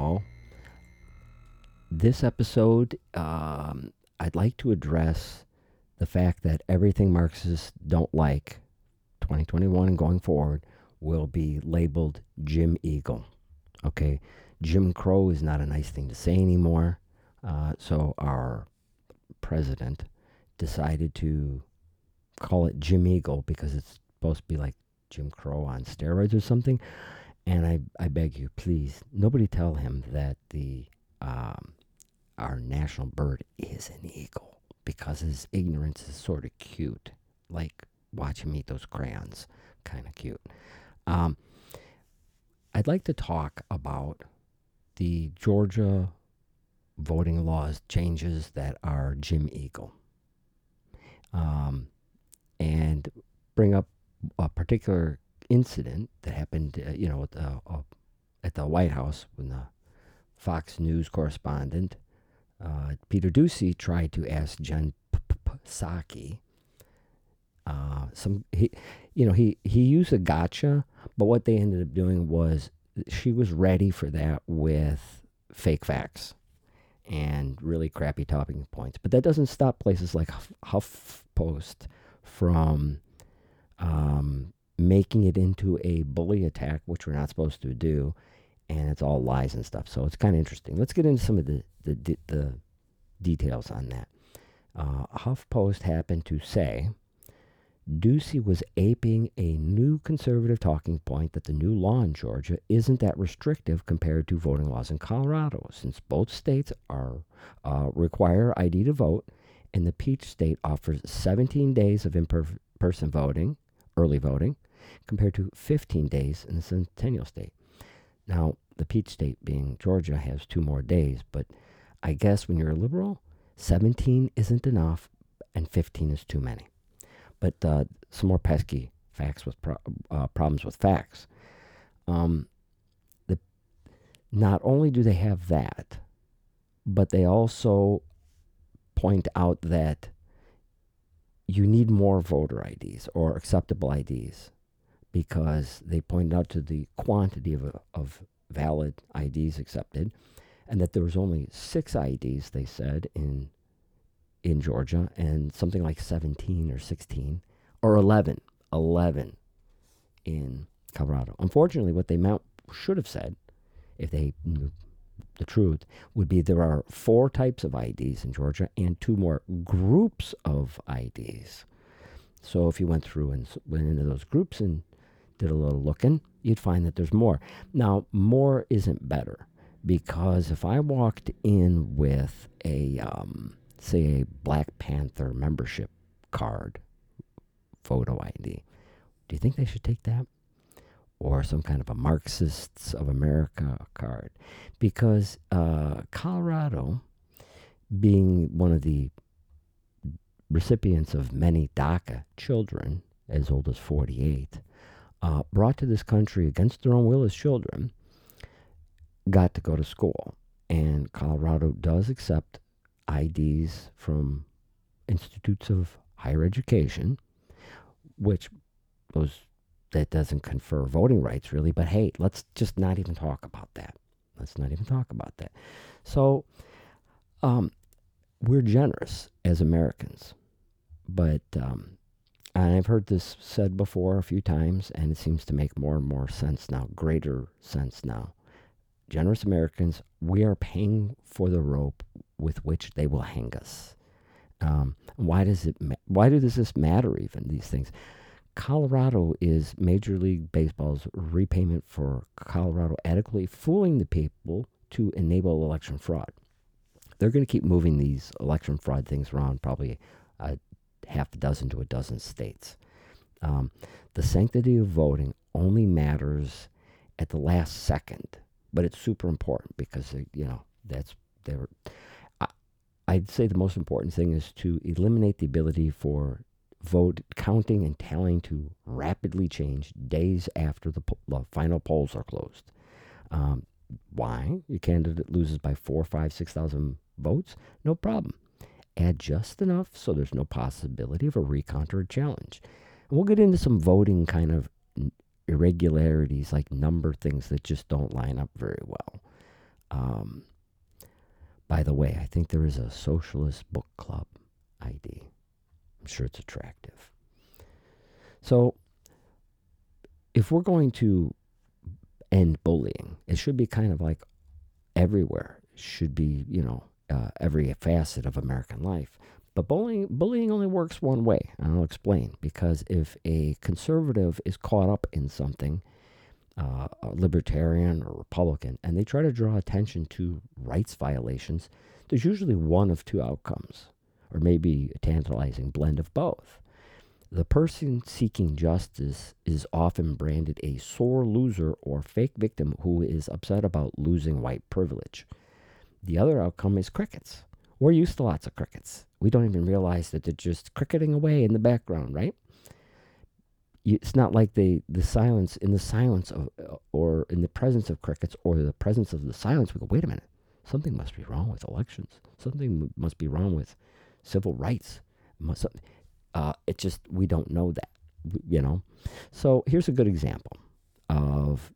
welcome back all. This episode, um, I'd like to address the fact that everything Marxists don't like, 2021 and going forward, will be labeled Jim Eagle. Okay, Jim Crow is not a nice thing to say anymore. Uh, so our president decided to call it Jim Eagle because it's supposed to be like Jim Crow on steroids or something. And I, I beg you, please, nobody tell him that the um, our national bird is an eagle because his ignorance is sort of cute, like watching me eat those crayons, kind of cute. Um, I'd like to talk about the Georgia voting laws changes that are Jim Eagle, um, and bring up a particular incident that happened, uh, you know, at the, uh, at the White House when the Fox News correspondent uh, Peter Doocy tried to ask Jen Psaki. Uh, some he, you know, he he used a gotcha, but what they ended up doing was she was ready for that with fake facts and really crappy talking points. But that doesn't stop places like HuffPost from um, making it into a bully attack, which we're not supposed to do, and it's all lies and stuff. So it's kind of interesting. Let's get into some of the the, the details on that. Uh, HuffPost happened to say Doocy was aping a new conservative talking point that the new law in Georgia isn't that restrictive compared to voting laws in Colorado, since both states are uh, require ID to vote, and the Peach State offers 17 days of in-person voting, early voting, compared to 15 days in the Centennial State. Now, the Peach State, being Georgia, has two more days, but I guess when you're a liberal, 17 isn't enough and 15 is too many. But uh, some more pesky facts with pro- uh, problems with facts. Um, the, not only do they have that, but they also point out that you need more voter IDs or acceptable IDs because they pointed out to the quantity of, of valid IDs accepted and that there was only six IDs, they said, in in Georgia, and something like 17 or 16 or 11, 11 in Colorado. Unfortunately, what they meant, should have said, if they knew the truth, would be there are four types of IDs in Georgia and two more groups of IDs. So if you went through and went into those groups and did a little looking, you'd find that there's more. Now, more isn't better because if I walked in with a, um, say, a Black Panther membership card, photo ID, do you think they should take that? Or some kind of a Marxists of America card? Because uh, Colorado, being one of the recipients of many DACA children, as old as 48, uh, brought to this country against their own will as children, got to go to school. And Colorado does accept IDs from institutes of higher education, which those that doesn't confer voting rights really. But hey, let's just not even talk about that. Let's not even talk about that. So, um, we're generous as Americans, but um, and I've heard this said before a few times, and it seems to make more and more sense now, greater sense now generous Americans, we are paying for the rope with which they will hang us. Um, why does it? Ma- why does this matter? Even these things. Colorado is Major League Baseball's repayment for Colorado adequately fooling the people to enable election fraud. They're going to keep moving these election fraud things around, probably half a dozen to a dozen states. Um, the sanctity of voting only matters at the last second but it's super important because you know that's there. I'd say the most important thing is to eliminate the ability for vote counting and tallying to rapidly change days after the, po- the final polls are closed. Um, why? Your candidate loses by four, five, six thousand votes? No problem. Add just enough so there's no possibility of a recount or a challenge. And we'll get into some voting kind of irregularities, like number things that just don't line up very well. Um, by the way, I think there is a socialist book club ID. I'm sure it's attractive. So, if we're going to end bullying, it should be kind of like everywhere. It should be, you know, uh, every facet of American life. But bullying, bullying only works one way, and I'll explain. Because if a conservative is caught up in something, uh, a libertarian or Republican, and they try to draw attention to rights violations, there's usually one of two outcomes, or maybe a tantalizing blend of both. The person seeking justice is often branded a sore loser or fake victim who is upset about losing white privilege. The other outcome is crickets. We're used to lots of crickets. We don't even realize that they're just cricketing away in the background, right? It's not like they, the silence, in the silence of, or in the presence of crickets or the presence of the silence, we go, wait a minute, something must be wrong with elections. Something must be wrong with civil rights. Uh, it just, we don't know that, you know? So here's a good example of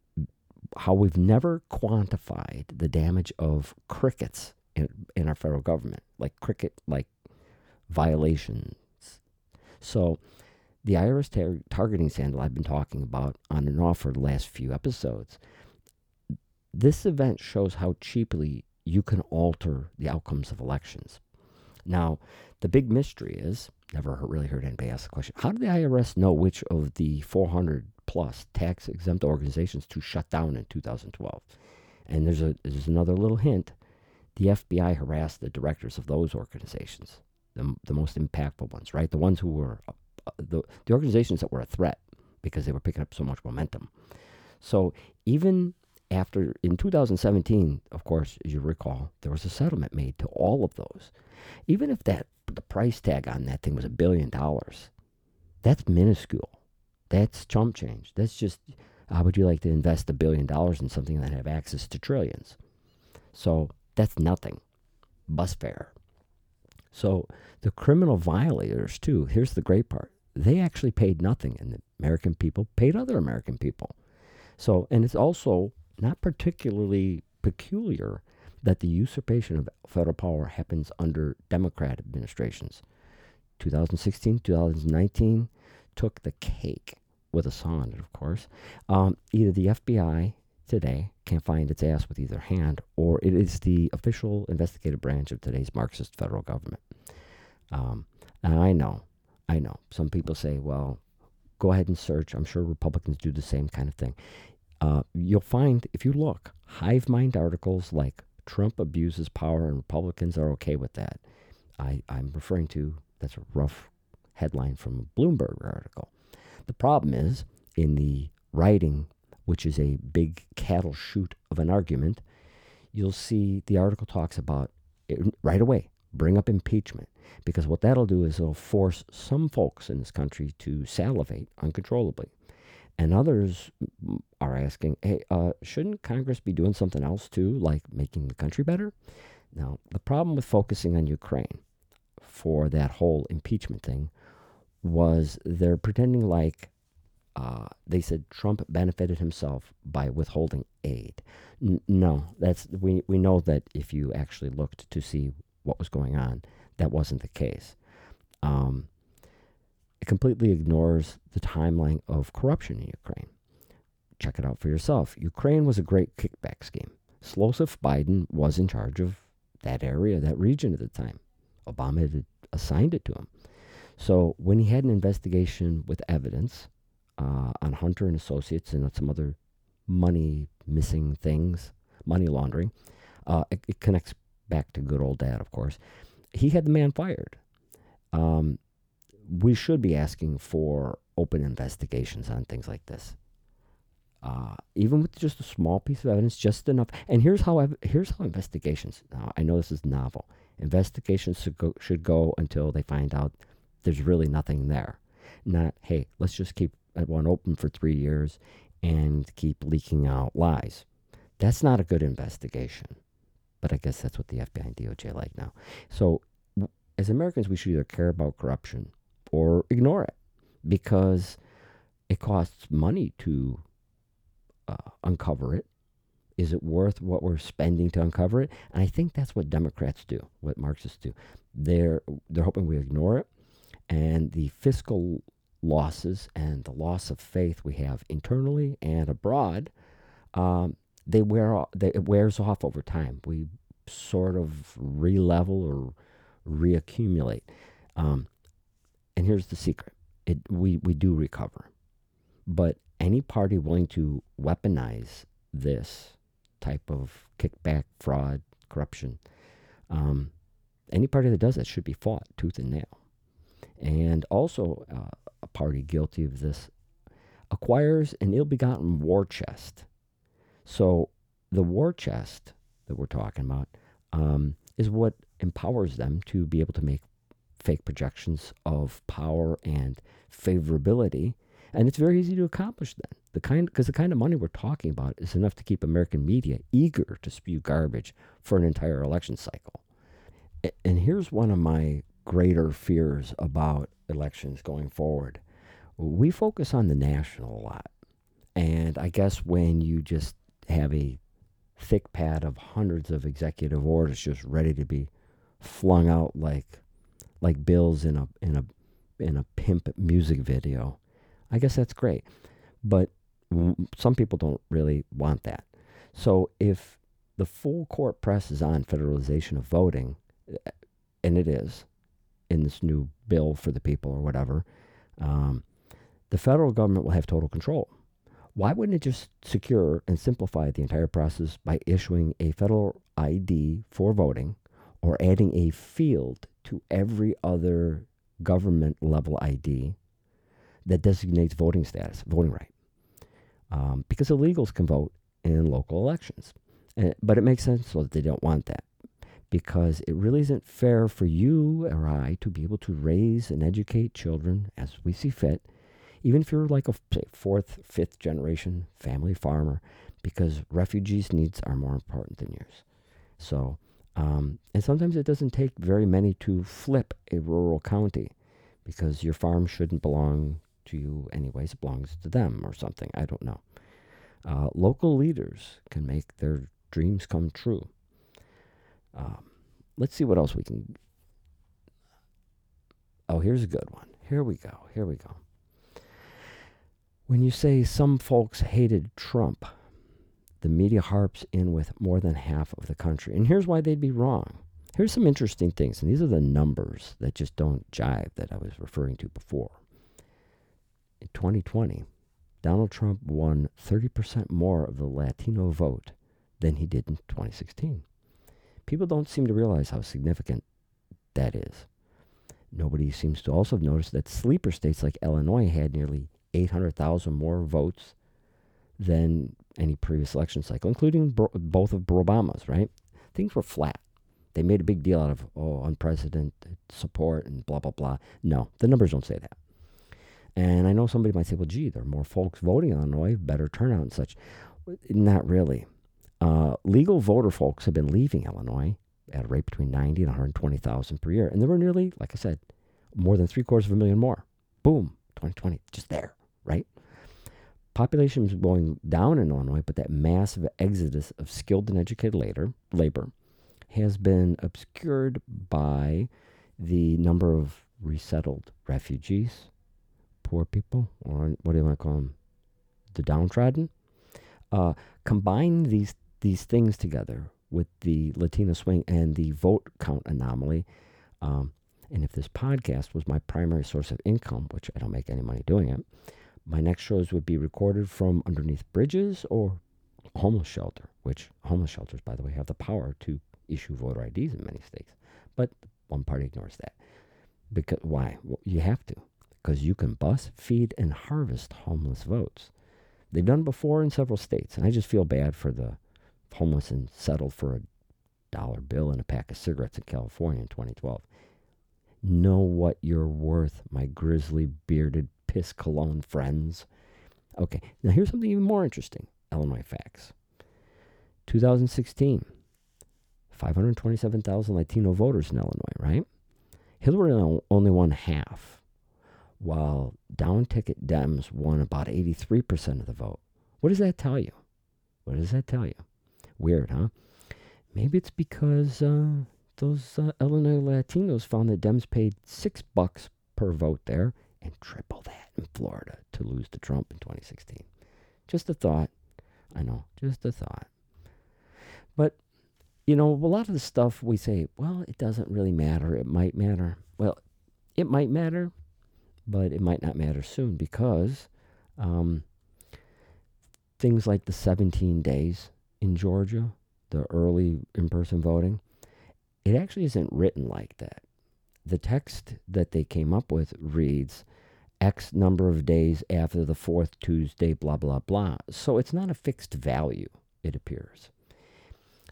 how we've never quantified the damage of crickets in, in our federal government, like cricket, like violations. So the IRS tar- targeting scandal I've been talking about on and off for the last few episodes. This event shows how cheaply you can alter the outcomes of elections. Now, the big mystery is never really heard anybody ask the question how did the IRS know which of the 400 plus tax exempt organizations to shut down in 2012? And there's, a, there's another little hint the FBI harassed the directors of those organizations, the, the most impactful ones, right? The ones who were uh, the, the organizations that were a threat because they were picking up so much momentum. So even after in 2017, of course, as you recall, there was a settlement made to all of those. Even if that the price tag on that thing was a billion dollars, that's minuscule. That's chump change. That's just how would you like to invest a billion dollars in something that have access to trillions? So that's nothing. Bus fare. So the criminal violators too. Here's the great part: they actually paid nothing, and the American people paid other American people. So, and it's also not particularly peculiar that the usurpation of federal power happens under Democrat administrations. 2016, 2019 took the cake with a sonnet, of course. Um, either the FBI today can't find its ass with either hand, or it is the official investigative branch of today's Marxist federal government. Um, and I know, I know, some people say, well, go ahead and search. I'm sure Republicans do the same kind of thing. Uh, you'll find, if you look, hive mind articles like Trump abuses power and Republicans are okay with that. I, I'm referring to, that's a rough headline from a Bloomberg article. The problem is, in the writing which is a big cattle chute of an argument, you'll see the article talks about it right away bring up impeachment because what that'll do is it'll force some folks in this country to salivate uncontrollably. And others are asking, hey, uh, shouldn't Congress be doing something else too, like making the country better? Now, the problem with focusing on Ukraine for that whole impeachment thing was they're pretending like uh, they said Trump benefited himself by withholding aid. N- no, that's we we know that if you actually looked to see what was going on, that wasn't the case. Um, it completely ignores the timeline of corruption in Ukraine. Check it out for yourself. Ukraine was a great kickback scheme. Slosif Biden was in charge of that area, that region at the time. Obama had assigned it to him. So when he had an investigation with evidence uh, on Hunter and Associates and some other money missing things, money laundering. Uh, it, it, connects back to good old dad, of course. He had the man fired. Um, we should be asking for open investigations on things like this. Uh, even with just a small piece of evidence, just enough. And here's how ev- here's how investigations. Now I know this is novel. Investigations should go, should go until they find out there's really nothing there. Not hey, let's just keep one open for three years and keep leaking out lies. That's not a good investigation. But I guess that's what the FBI and DOJ like now. So, as Americans, we should either care about corruption or ignore it because it costs money to uh, uncover it. Is it worth what we're spending to uncover it? And I think that's what Democrats do, what Marxists do. They're they're hoping we ignore it, and the fiscal losses and the loss of faith we have internally and abroad, um, they wear off, they, it wears off over time. We sort of re-level or reaccumulate. Um, and here's the secret: it we we do recover, but any party willing to weaponize this type of kickback, fraud, corruption, um, any party that does that should be fought tooth and nail. And also, uh, a party guilty of this acquires an ill begotten war chest. So, the war chest that we're talking about um, is what empowers them to be able to make fake projections of power and favorability. And it's very easy to accomplish then. The kind because the kind of money we're talking about is enough to keep American media eager to spew garbage for an entire election cycle. And here's one of my greater fears about elections going forward. We focus on the national a lot. And I guess when you just have a thick pad of hundreds of executive orders just ready to be flung out like like bills in a in a in a pimp music video. I guess that's great. But some people don't really want that. So if the full court press is on federalization of voting, eh, and it is in this new bill for the people or whatever, um, the federal government will have total control. Why wouldn't it just secure and simplify the entire process by issuing a federal ID for voting or adding a field to every other government level ID that designates voting status, voting right? Um, because illegals can vote in local elections. And, but it makes sense so that they don't want that because it really isn't fair for you or I to be able to raise and educate children as we see fit even if you're like a fourth, fifth generation family farmer, because refugees' needs are more important than yours. So, um, and sometimes it doesn't take very many to flip a rural county because your farm shouldn't belong to you anyways, it belongs to them or something. I don't know. Uh, local leaders can make their dreams come true. Um, let's see what else we can. Oh, here's a good one. Here we go. Here we go. When you say some folks hated Trump, the media harps in with more than half of the country. And here's why they'd be wrong. Here's some interesting things, and these are the numbers that just don't jive that I was referring to before. In 2020, Donald Trump won 30% more of the Latino vote than he did in 2016. People don't seem to realize how significant that is. Nobody seems to also have noticed that sleeper states like Illinois had nearly 800,000 more votes than any previous election cycle, including bro- both of Obama's, right? Things were flat. They made a big deal out of, oh, unprecedented support and blah, blah, blah. No, the numbers don't say that. And I know somebody might say, well, gee, there are more folks voting in Illinois, better turnout and such. Not really. Uh, legal voter folks have been leaving Illinois at a rate between 90 and 120,000 per year. And there were nearly, like I said, more than three quarters of a million more. Boom, 2020, just there right? Population is going down in Illinois, but that massive exodus of skilled and educated labor, labor has been obscured by the number of resettled refugees, poor people, or what do you want to call them? The downtrodden. Uh, combine these these things together with the Latino swing and the vote count anomaly. Um, and if this podcast was my primary source of income, which I don't make any money doing it, my next shows would be recorded from underneath bridges or homeless shelter, which homeless shelters, by the way, have the power to issue voter IDs in many states. But one party ignores that. Because why? Well, you have to, because you can bus, feed, and harvest homeless votes. They've done before in several states, and I just feel bad for the homeless and settled for a dollar bill and a pack of cigarettes in California in 2012. Know what you're worth, my grizzly bearded piss cologne friends. Okay, now here's something even more interesting Illinois facts. 2016, 527,000 Latino voters in Illinois, right? Hillary only won half, while down ticket Dems won about 83% of the vote. What does that tell you? What does that tell you? Weird, huh? Maybe it's because uh, those uh, Illinois Latinos found that Dems paid six bucks per vote there and triple that in Florida to lose to Trump in 2016. Just a thought. I know, just a thought. But, you know, a lot of the stuff we say, well, it doesn't really matter. It might matter. Well, it might matter, but it might not matter soon because um, things like the 17 days in Georgia, the early in person voting, it actually isn't written like that. The text that they came up with reads X number of days after the fourth Tuesday, blah, blah, blah. So it's not a fixed value, it appears.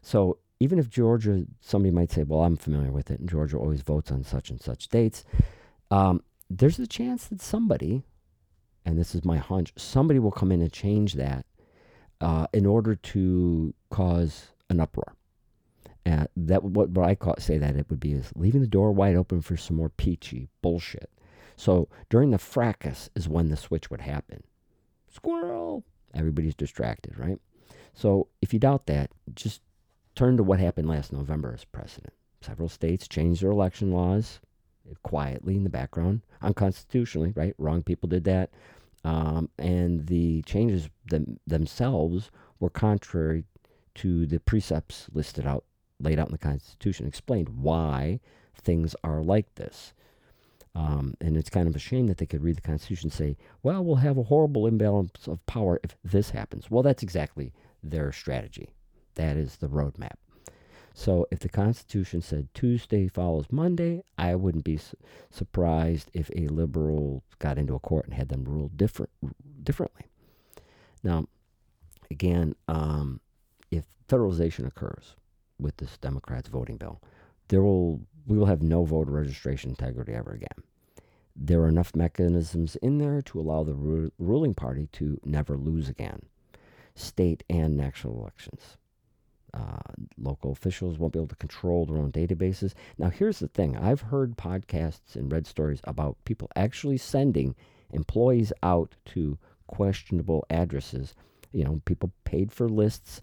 So even if Georgia, somebody might say, well, I'm familiar with it, and Georgia always votes on such and such dates, um, there's a chance that somebody, and this is my hunch, somebody will come in and change that uh, in order to cause an uproar. Uh, that what, what I call, say that it would be is leaving the door wide open for some more peachy bullshit. So during the fracas is when the switch would happen. Squirrel! Everybody's distracted, right? So if you doubt that, just turn to what happened last November as precedent. Several states changed their election laws quietly in the background, unconstitutionally, right? Wrong people did that. Um, and the changes them, themselves were contrary to the precepts listed out, laid out in the Constitution, explained why things are like this. Um, and it's kind of a shame that they could read the Constitution and say, well, we'll have a horrible imbalance of power if this happens. Well, that's exactly their strategy. That is the roadmap. So if the Constitution said Tuesday follows Monday, I wouldn't be su- surprised if a liberal got into a court and had them rule different differently. Now, again, um, if federalization occurs with this Democrats voting bill, there will we will have no voter registration integrity ever again. There are enough mechanisms in there to allow the ru- ruling party to never lose again, state and national elections. Uh, local officials won't be able to control their own databases. Now, here's the thing I've heard podcasts and read stories about people actually sending employees out to questionable addresses. You know, people paid for lists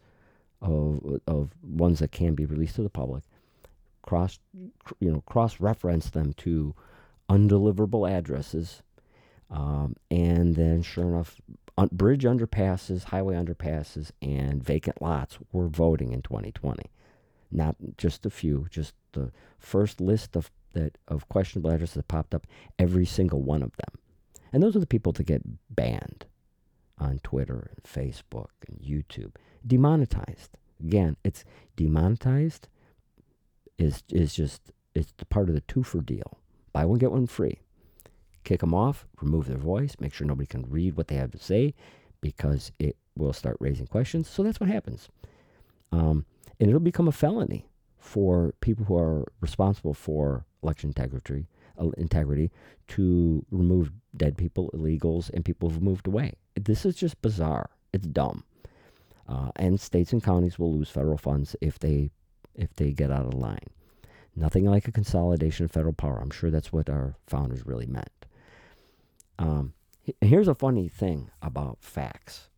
of, of ones that can be released to the public cross you know cross reference them to undeliverable addresses um, and then sure enough un- bridge underpasses highway underpasses and vacant lots were voting in 2020 not just a few just the first list of that of questionable addresses that popped up every single one of them. And those are the people that get banned on twitter and facebook and youtube. Demonetized. Again it's demonetized is is just it's part of the twofer deal. Buy one get one free. Kick them off, remove their voice, make sure nobody can read what they have to say, because it will start raising questions. So that's what happens, um, and it'll become a felony for people who are responsible for election integrity integrity to remove dead people, illegals, and people who've moved away. This is just bizarre. It's dumb. Uh, and states and counties will lose federal funds if they if they get out of line. Nothing like a consolidation of federal power. I'm sure that's what our founders really meant. Um, here's a funny thing about facts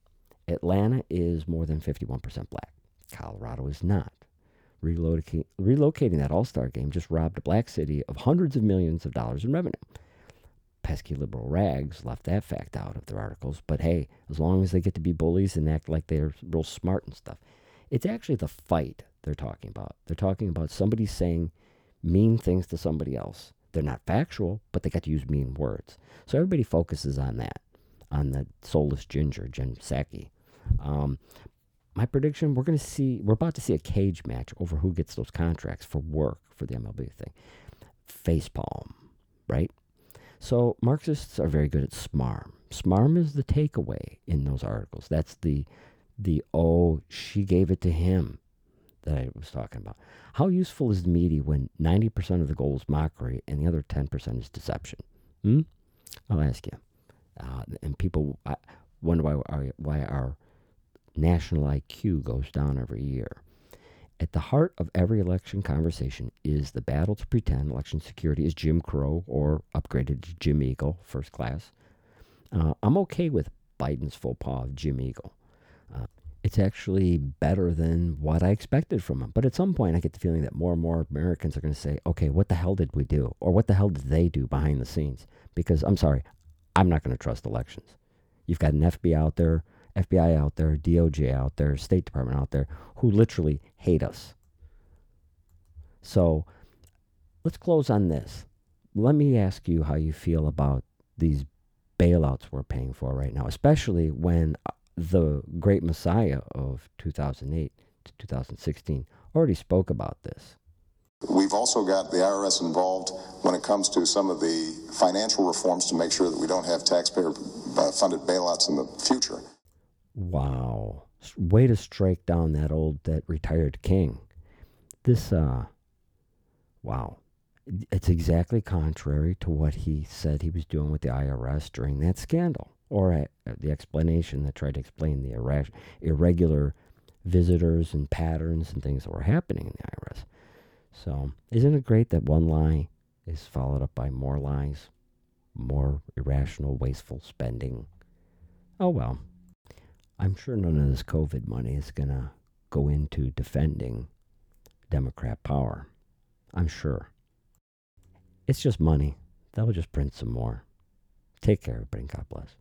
Atlanta is more than 51% black, Colorado is not. Relocating, relocating that all star game just robbed a black city of hundreds of millions of dollars in revenue. Pesky liberal rags left that fact out of their articles, but hey, as long as they get to be bullies and act like they're real smart and stuff, it's actually the fight they're talking about. They're talking about somebody saying mean things to somebody else. They're not factual, but they got to use mean words. So everybody focuses on that, on the soulless ginger, Jen Psaki. Um, my prediction: we're going to see, we're about to see a cage match over who gets those contracts for work for the MLB thing. Facepalm, right? So Marxists are very good at SMARM. SMARM is the takeaway in those articles. That's the the oh she gave it to him that I was talking about. How useful is the media when 90% of the goal is mockery and the other 10% is deception? Hmm? I'll ask you. Uh, and people wonder why our, why our national IQ goes down every year. At the heart of every election conversation is the battle to pretend election security is Jim Crow or upgraded to Jim Eagle, first class. Uh, I'm okay with Biden's faux pas of Jim Eagle. Uh, it's actually better than what I expected from him. But at some point, I get the feeling that more and more Americans are going to say, okay, what the hell did we do? Or what the hell did they do behind the scenes? Because I'm sorry, I'm not going to trust elections. You've got an FBI out there, FBI out there, DOJ out there, State Department out there who literally hate us. So let's close on this. Let me ask you how you feel about these bailouts we're paying for right now, especially when uh, the great messiah of 2008 to 2016 already spoke about this. We've also got the IRS involved when it comes to some of the financial reforms to make sure that we don't have taxpayer uh, funded bailouts in the future. Wow. Way to strike down that old, that retired king. This, uh, wow. It's exactly contrary to what he said he was doing with the IRS during that scandal, or uh, the explanation that tried to explain the irregular visitors and patterns and things that were happening in the IRS. So, isn't it great that one lie is followed up by more lies, more irrational, wasteful spending? Oh well. I'm sure none of this COVID money is going to go into defending Democrat power. I'm sure. It's just money. They'll just print some more. Take care, everybody, God bless.